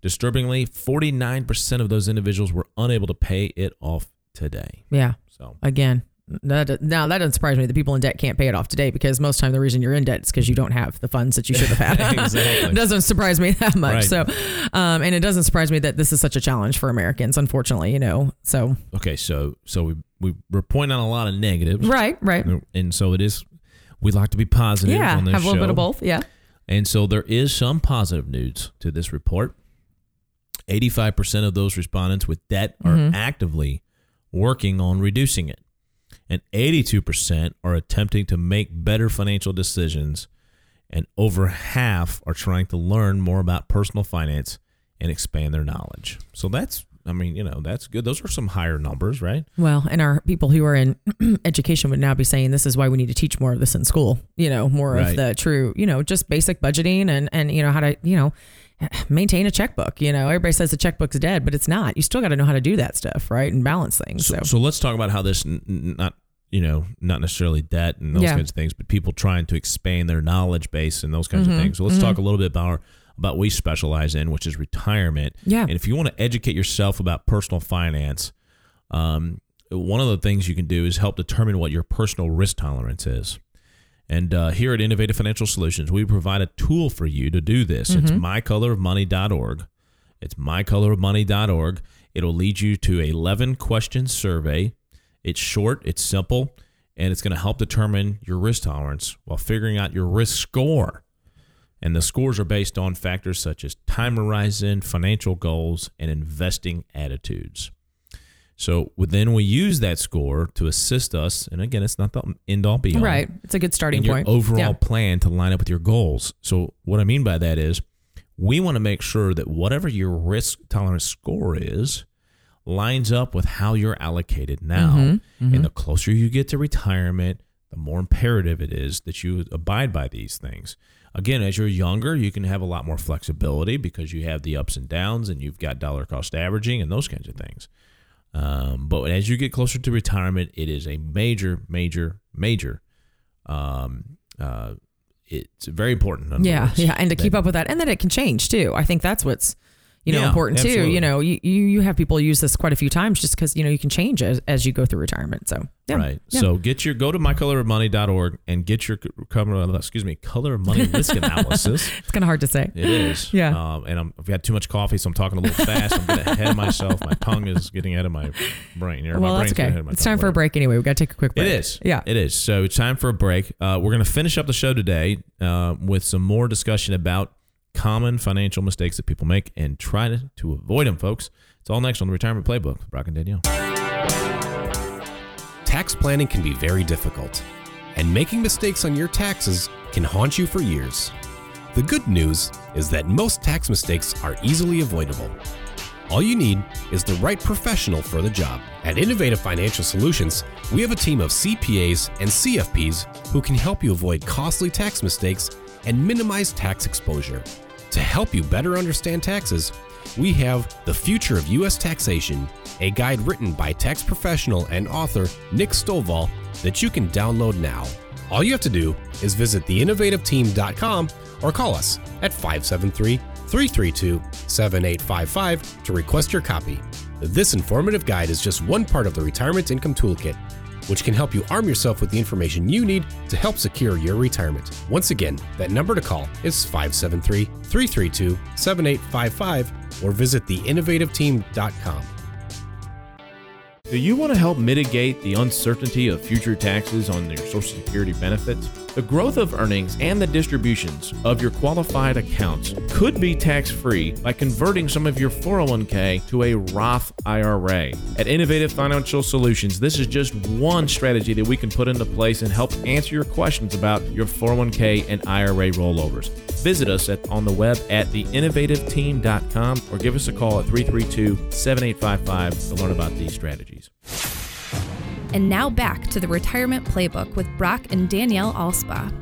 Disturbingly, 49% of those individuals were unable to pay it off today. Yeah. So, Again, that, now that doesn't surprise me The people in debt can't pay it off today because most time the reason you're in debt is because you don't have the funds that you should have had. Exactly. it doesn't surprise me that much. Right. So, um, and it doesn't surprise me that this is such a challenge for Americans, unfortunately, you know. So, okay, so so we, we we're pointing out a lot of negatives. right, right. And so it is, we like to be positive Yeah. on this Have a little bit of both. Yeah. And so there is some positive news to this report. 85% of those respondents with debt are Mm-hmm. actively working on reducing it. And 82% are attempting to make better financial decisions. And over half are trying to learn more about personal finance and expand their knowledge. So that's, I mean, you know, that's good. Those are some higher numbers, right? Well, and our people who are in education would now be saying this is why we need to teach more of this in school. You know, more Right. of the true, you know, just basic budgeting and and you know how to, you know, maintain a checkbook. You know, everybody says the checkbook's dead, but it's not. You still got to know how to do that stuff, right, and balance things. So, So, so let's talk about how this n- not you know not necessarily debt and those Yeah. kinds of things, but people trying to expand their knowledge base and those kinds Mm-hmm. of things. So let's talk a little bit about our, about we specialize in, which is retirement. Yeah. And if you want to educate yourself about personal finance, um, one of the things you can do is help determine what your personal risk tolerance is. And uh, here at Innovative Financial Solutions, we provide a tool for you to do this. It's mycolorofmoney.org. It's mycolorofmoney.org. It'll lead you to a 11 question survey. It's short, it's simple, and it's going to help determine your risk tolerance while figuring out your risk score. And the scores are based on factors such as time horizon, financial goals, and investing attitudes. So then we use that score to assist us. And again, it's not the end all be all right, it's a good starting in your point. overall Yeah. plan to line up with your goals. So what I mean by that is we want to make sure that whatever your risk tolerance score is lines up with how you're allocated now. Mm-hmm, And the closer you get to retirement, the more imperative it is that you abide by these things. Again, as you're younger, you can have a lot more flexibility because you have the ups and downs and you've got dollar cost averaging and those kinds of things. Um, but as you get closer to retirement, it is a major, major, major. Um, uh, it's very important. Yeah, words, yeah, and to keep up with that, and that it can change too. I think that's what's you know Yeah, important too. absolutely. You know, you, you you have people use this quite a few times just because you know you can change as, as you go through retirement. So yeah, Right. yeah. So get your go to mycolorofmoney.org and get your color excuse me color of money risk analysis. it's kind of hard to say. It is. Yeah. Um, and I'm, I've had too much coffee, so I'm talking a little fast. I'm getting ahead of myself. My tongue is getting ahead of my brain. Or my well, that's brain's getting okay. ahead of my It's tongue, time for a break anyway. We got to take a quick break. It is. Yeah. It is. So it's time for a break. Uh, we're going to finish up the show today uh, with some more discussion about common financial mistakes that people make and try to, avoid them, folks. It's all next on the Retirement Playbook with Brock and Danielle. Tax planning can be very difficult, and making mistakes on your taxes can haunt you for years. The good news is that most tax mistakes are easily avoidable. All you need is the right professional for the job. At Innovative Financial Solutions, we have a team of CPAs and CFPs who can help you avoid costly tax mistakes and minimize tax exposure. To help you better understand taxes, we have The Future of U.S. Taxation, a guide written by tax professional and author Nick Stovall that you can download now. All you have to do is visit theinnovativeteam.com or call us at 573 332 7855 to request your copy. This informative guide is just one part of the Retirement Income Toolkit, which can help you arm yourself with the information you need to help secure your retirement. Once again, that number to call is 573 332 7855 or visit theinnovativeteam.com. Do you want to help mitigate the uncertainty of future taxes on your Social Security benefits? The growth of earnings and the distributions of your qualified accounts could be tax free by converting some of your 401k to a Roth IRA. At Innovative Financial Solutions, this is just one strategy that we can put into place and help answer your questions about your 401k and IRA rollovers. Visit us at, on the web at theinnovativeteam.com or give us a call at 332 7855 to learn about these strategies. And now back to the Retirement Playbook with Brock and Danielle Alspa.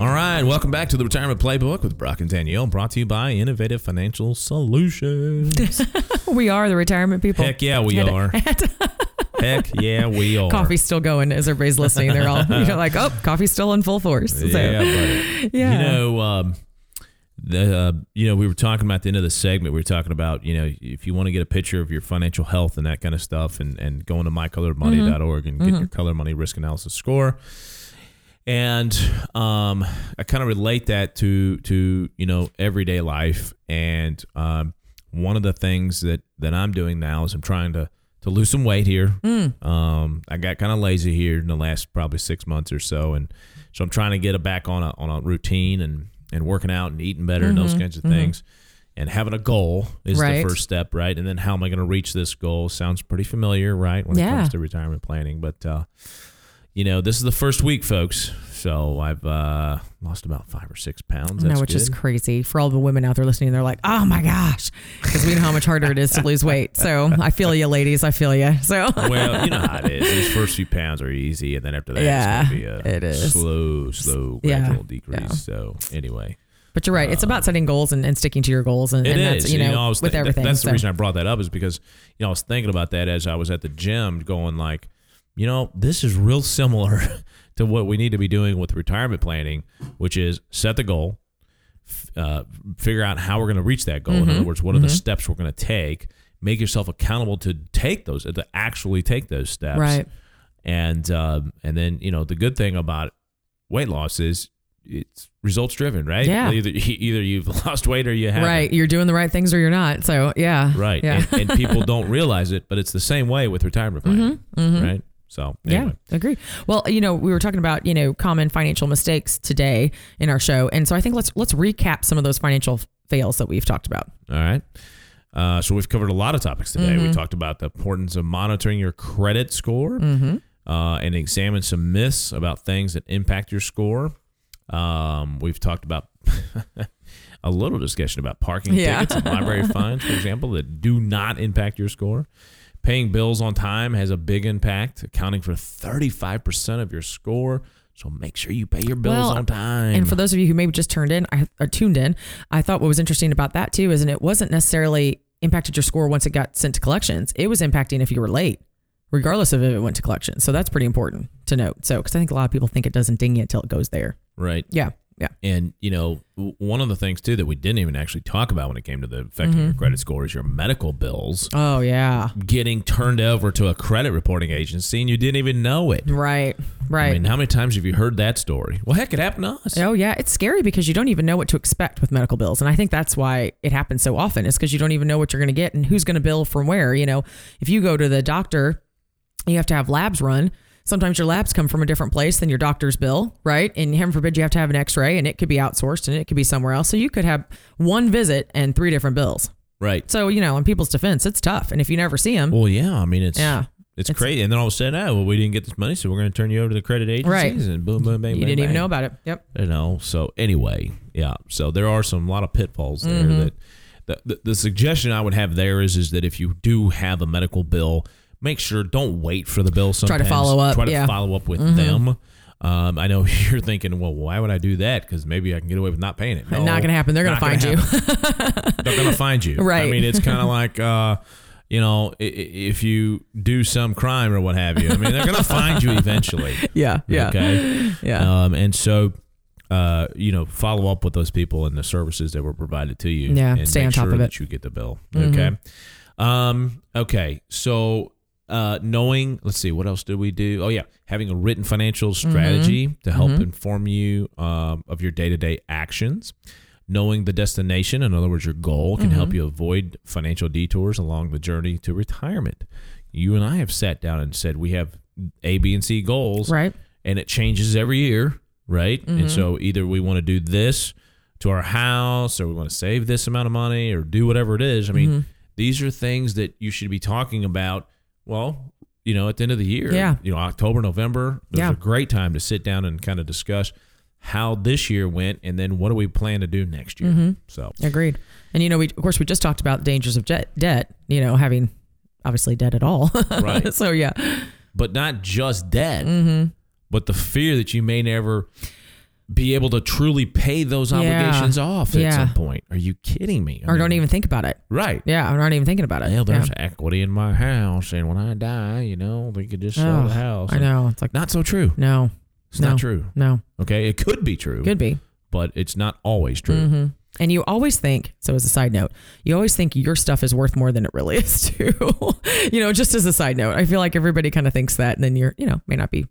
All right, welcome back to the Retirement Playbook with Brock and Danielle, brought to you by Innovative Financial Solutions. we are the retirement people. Heck yeah, we are. Heck yeah, we are. Coffee's still going as everybody's listening. They're all you're like, oh, coffee's still in full force. So, Yeah, buddy. yeah. You know, um, the uh, you know we were talking about the end of the segment. We were talking about you know if you want to get a picture of your financial health and that kind of stuff, and and going to mycolorofmoney.org and get your color money risk analysis score. And um, I kind of relate that to to you know everyday life. And um, one of the things that that I'm doing now is I'm trying to to lose some weight here. Um, I got kind of lazy here in the last probably six months or so, and so I'm trying to get a back on a on a routine and and working out and eating better and those kinds of things. And having a goal is Right. the first step, right? And then how am I going to reach this goal? Sounds pretty familiar, right? When it comes to retirement planning, but uh, you know, this is the first week, folks. So I've uh, lost about five or six pounds. That's no, which is crazy for all the women out there listening. They're like, "Oh my gosh," because we know how much harder it is to lose weight. So I feel you, ladies. I feel you. So well, you know how it is. These first few pounds are easy, and then after that, Yeah, it's going to be a it is. slow, slow, Yeah, gradual decrease. yeah. So anyway, But you're right. It's about setting goals and, and sticking to your goals, and, It and is. that's you know, I was with thi- everything. That's the reason I brought that up is because you know I was thinking about that as I was at the gym, going like, you know, this is real similar to what we need to be doing with retirement planning, which is set the goal, f- uh, figure out how we're going to reach that goal. Mm-hmm. In other words, what are the steps we're going to take? Make yourself accountable to take those, to actually take those steps, Right. and um, and then you know the good thing about weight loss is it's results driven, right? Yeah. Either either you've lost weight or you haven't. Right. You're doing the right things or you're not. So yeah. Right. Yeah. And, and people don't realize it, but it's the same way with retirement planning. Right. So, anyway. Yeah, agree. Well, you know, we were talking about you know common financial mistakes today in our show, and so I think let's let's recap some of those financial fails that we've talked about. All right. Uh, so, we've covered a lot of topics today. Mm-hmm. We talked about the importance of monitoring your credit score Mm-hmm. uh, and examine some myths about things that impact your score. Um, we've talked about a little discussion about parking Yeah. tickets and library fines, for example, that do not impact your score. Paying bills on time has a big impact, accounting for 35% of your score. So make sure you pay your bills Well, on time. And for those of you who maybe just turned in I, or tuned in, I thought what was interesting about that too is, and it wasn't necessarily impacted your score once it got sent to collections. It was impacting if you were late, regardless of if it went to collections. So that's pretty important to note. So because I think a lot of people think it doesn't ding you until it goes there. right. Yeah, yeah, And you know, one of the things too that we didn't even actually talk about when it came to the affecting Mm-hmm. your credit score is your medical bills oh yeah, getting turned over to a credit reporting agency and you didn't even know it. right, right. I mean, how many times have you heard that story? Well, heck, it happened to us. Oh yeah, it's scary because you don't even know what to expect with medical bills, and I think that's why it happens so often. Is because you don't even know what you're going to get and who's going to bill from where. You know, if you go to the doctor, you have to have labs run. Sometimes your labs come from a different place than your doctor's bill, right? And heaven forbid you have to have an X-ray, and it could be outsourced, and it could be somewhere else. So you could have one visit and three different bills. Right. So you know, in people's defense, it's tough, and if you never see them, Well, yeah. I mean, it's Yeah. it's, It's- crazy. And then all of a sudden, oh, well, we didn't get this money, so we're going to turn you over to the credit agencies, Right. and boom, boom, bang, you bang, didn't even know about it. Yep. you know so anyway yeah so there are some lot of pitfalls there Mm-hmm. that the, the, the suggestion i would have there is is that if you do have a medical bill make sure don't wait for the bill Sometimes Try to follow up, try to yeah. Mm-hmm. follow up with them um, I know you're thinking, well, why would I do that? Because maybe I can get away with not paying it. No, Not gonna happen. They're gonna not find you. They're gonna find you. Right. I mean, it's kind of like, uh, you know, if you do some crime or what have you. I mean, they're gonna find you eventually. Yeah. Yeah. Okay. Yeah. Um, and so, uh, you know, follow up with those people and the services that were provided to you. Yeah, and stay make on top sure of it. That you get the bill. Mhm. Okay. Um. Okay. So, uh, knowing, let's see, what else did we do? Oh yeah, having a written financial strategy to help inform you um, of your day to day actions. Knowing the destination, in other words, your goal, can help you avoid financial detours along the journey to retirement. You and I have sat down and said we have A, B, and C goals Right. and it changes every year, right? Mm-hmm. And so either we want to do this to our house, or we want to save this amount of money, or do whatever it is. I mean, Mm-hmm. these are things that you should be talking about. Well, you know, at the end of the year, Yeah. you know, October, November, there's Yeah. a great time to sit down and kind of discuss how this year went, and then what do we plan to do next year. Mm-hmm. So, Agreed. And you know, we of course we just talked about the dangers of jet, debt. You know, having obviously debt at all. Right. so yeah. but not just debt, Mm-hmm. but the fear that you may never be able to truly pay those Yeah. obligations off at Yeah. some point. Are you kidding me? I Or don't even think about it. right. Yeah, I'm not even thinking about it. Well, there's yeah. equity in my house, and when I die, you know, we could just sell Oh, the house. I know. It's like Not so true. no, It's no, not true. no. Okay, it could be true, Could be. but it's not always true. hmm And you always think, so as a side note, you always think your stuff is worth more than it really is too. you know, just as a side note, I feel like everybody kind of thinks that, and then you're, you know, may not be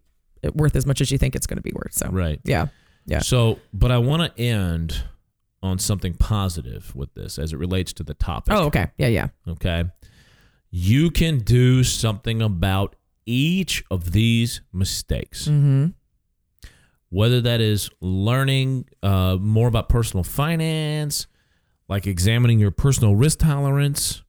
worth as much as you think it's going to be worth. So Right. yeah, yeah. So, but I want to end on something positive with this as it relates to the topic. Oh, okay. Yeah, yeah. Okay. You can do something about each of these mistakes. Mm-hmm. Whether that is learning uh, more about personal finance, like examining your personal risk tolerance,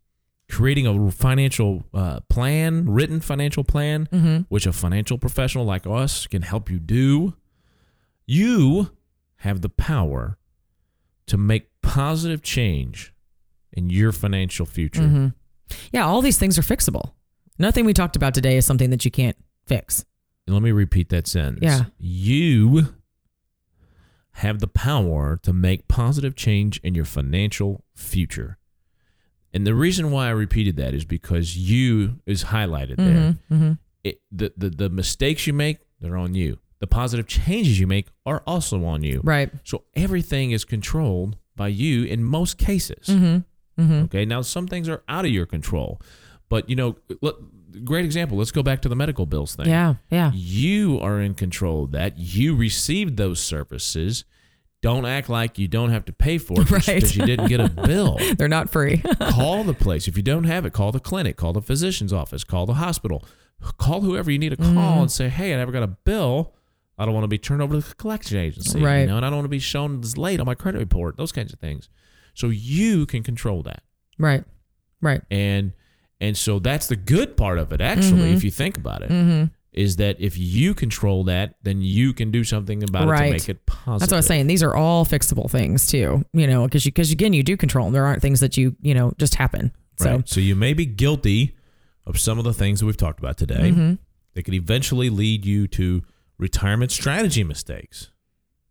creating a financial uh, plan, written financial plan, Mm-hmm. which a financial professional like us can help you do. You have the power to make positive change in your financial future. Mm-hmm. Yeah, all these things are fixable. Nothing we talked about today is something that you can't fix. Let me repeat that sentence. Yeah. You have the power to make positive change in your financial future. And the reason why I repeated that is because you is highlighted there. Mm-hmm. It, the, the, the mistakes you make, they're on you. The positive changes you make are also on you. Right. So everything is controlled by you in most cases. Mm-hmm. Mm-hmm. Okay. Now, some things are out of your control. But, you know, look, great example. Let's go back to the medical bills thing. Yeah, yeah. You are in control of that. You received those services. Don't act like you don't have to pay for it Right. because you didn't get a bill. They're not free. call the place. If you don't have it, call the clinic, call the physician's office, call the hospital, call whoever you need to call Mm-hmm. and say, hey, I never got a bill. I don't want to be turned over to the collection agency. Right. You know, and I don't want to be shown as late on my credit report, those kinds of things. So you can control that. right. Right. And and so that's the good part of it, actually, Mm-hmm. if you think about it, is that if you control that, then you can do something about it Right. to make it positive. That's what I was saying. These are all fixable things too. You know, because you because again you do control them. There aren't things that you you know just happen. So Right. So you may be guilty of some of the things that we've talked about today. Mm-hmm. They could eventually lead you to retirement strategy mistakes.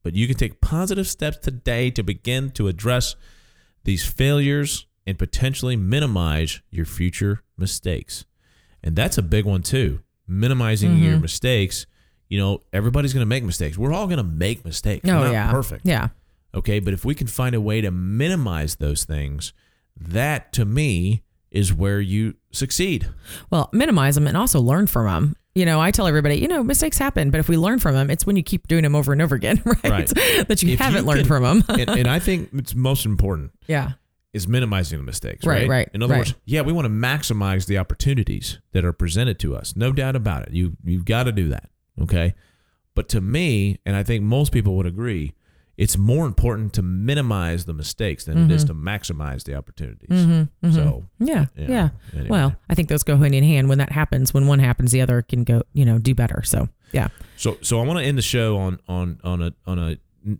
But you can take positive steps today to begin to address these failures and potentially minimize your future mistakes. And that's a big one too. Minimizing Mm-hmm. your mistakes. You know, everybody's going to make mistakes. We're all going to make mistakes. oh We're not yeah, perfect. Yeah. Okay, but if we can find a way to minimize those things, that to me is where you succeed. Well, minimize them and also learn from them. You know, I tell everybody, you know, mistakes happen, but if we learn from them, it's when you keep doing them over and over again, right? Right. that you If haven't learned can- from them. and, and I think it's most important yeah. is minimizing the mistakes. Right, Right, right, In other right. words, yeah, we want to maximize the opportunities that are presented to us. No doubt about it. You you've got to do that. Okay. But to me, and I think most people would agree, it's more important to minimize the mistakes than it is to maximize the opportunities. So Yeah. Yeah, Yeah. anyway. Well, I think those go hand in hand. When that happens, when one happens, the other can go, you know, do better. So yeah. So so I want to end the show on on on a on a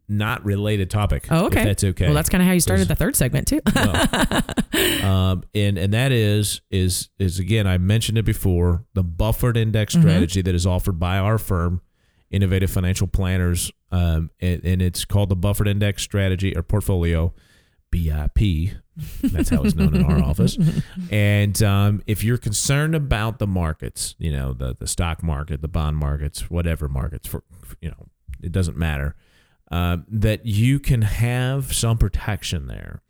not related topic. Oh, okay. That's okay. Well, that's kind of how you started the third segment too. um, and and that is is is again I mentioned it before the buffered index Mm-hmm. strategy that is offered by our firm, Innovative Financial Planners, um, and, and it's called the buffered index strategy or portfolio, BIP. That's how it's known in our office. And um, if you're concerned about the markets, you know the the stock market, the bond markets, whatever markets, for you know it doesn't matter. Um, that you can have some protection there.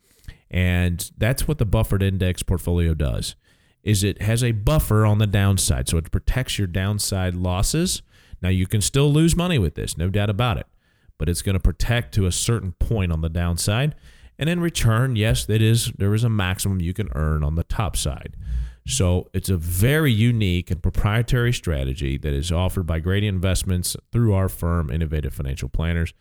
And that's what the buffered index portfolio does. Is it has a buffer on the downside, so it protects your downside losses. Now you can still lose money with this, no doubt about it, but it's going to protect to a certain point on the downside. And in return, yes, that is there is a maximum you can earn on the top side. So it's a very unique and proprietary strategy that is offered by Grady Investments through our firm, Innovative Financial Planners.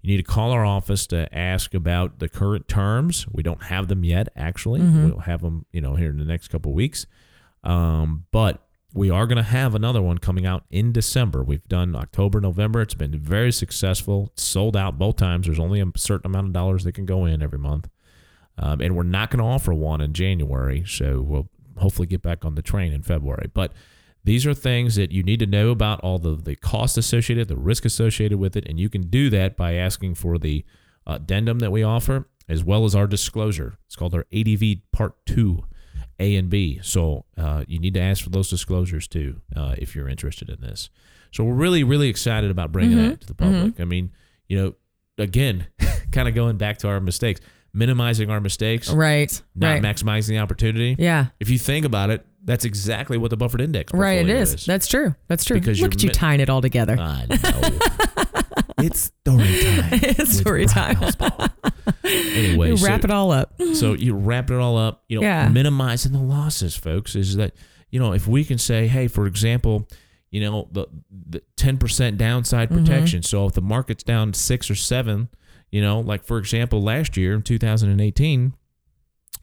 You need to call our office to ask about the current terms. We don't have them yet, actually. We'll have them, you know, here in the next couple of weeks. Um, but we are going to have another one coming out in December. We've done October, November. It's been very successful. It's sold out both times. There's only a certain amount of dollars that can go in every month. Um, and we're not going to offer one in January. So we'll hopefully get back on the train in February. But these are things that you need to know about all the, the cost associated, the risk associated with it. And you can do that by asking for the addendum that we offer, as well as our disclosure. It's called our ADV Part 2. A and B. So uh, you need to ask for those disclosures too uh, if you're interested in this. So we're really, really excited about bringing that to the public. I mean, you know, again, kind of going back to our mistakes, minimizing our mistakes, Right. not right. maximizing the opportunity. yeah. If you think about it, that's exactly what the buffered index Right. It is. is. That's true. That's true. Because Look at you mi- tying it all together. I know. it's story time. it's story time. Anyway, You so- wrap it all up. so you wrap it all up, you know, Yeah. minimizing the losses, folks, is that, you know, if we can say, hey, for example, you know, the, the 10% downside Mm-hmm. protection. So if the market's down six or seven, you know, like for example, last year in 2018,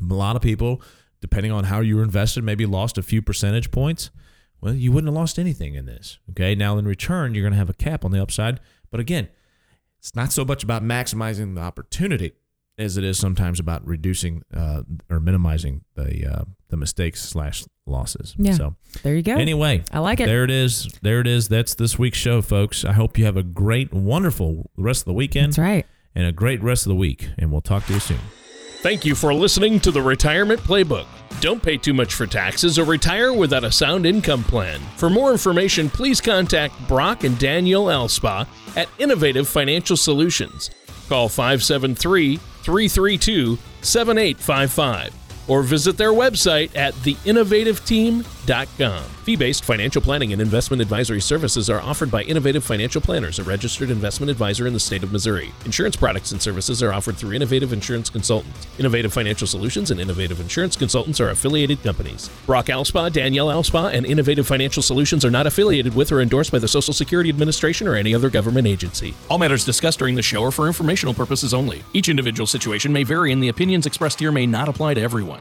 a lot of people, depending on how you were invested, maybe lost a few percentage points. Well, you wouldn't have lost anything in this. Okay. Now, in return, you're going to have a cap on the upside. But again, it's not so much about maximizing the opportunity as it is sometimes about reducing uh, or minimizing the uh, the mistakes slash losses. Yeah. So There you go. anyway, I like it. there it is. There it is. That's this week's show, folks. I hope you have a great, wonderful rest of the weekend That's right. and a great rest of the week. And we'll talk to you soon. Thank you for listening to the Retirement Playbook. Don't pay too much for taxes or retire without a sound income plan. For more information, please contact Brock and Danielle Alspa at Innovative Financial Solutions. Call 573 332 7855 or visit their website at theinnovativeteam.com. Fee based financial planning and investment advisory services are offered by Innovative Financial Planners, a registered investment advisor in the state of Missouri. Insurance products and services are offered through Innovative Insurance Consultants. Innovative Financial Solutions and Innovative Insurance Consultants are affiliated companies. Brock Alspa, Danielle Alspa, and Innovative Financial Solutions are not affiliated with or endorsed by the Social Security Administration or any other government agency. All matters discussed during the show are for informational purposes only. Each individual situation may vary, and the opinions expressed here may not apply to everyone.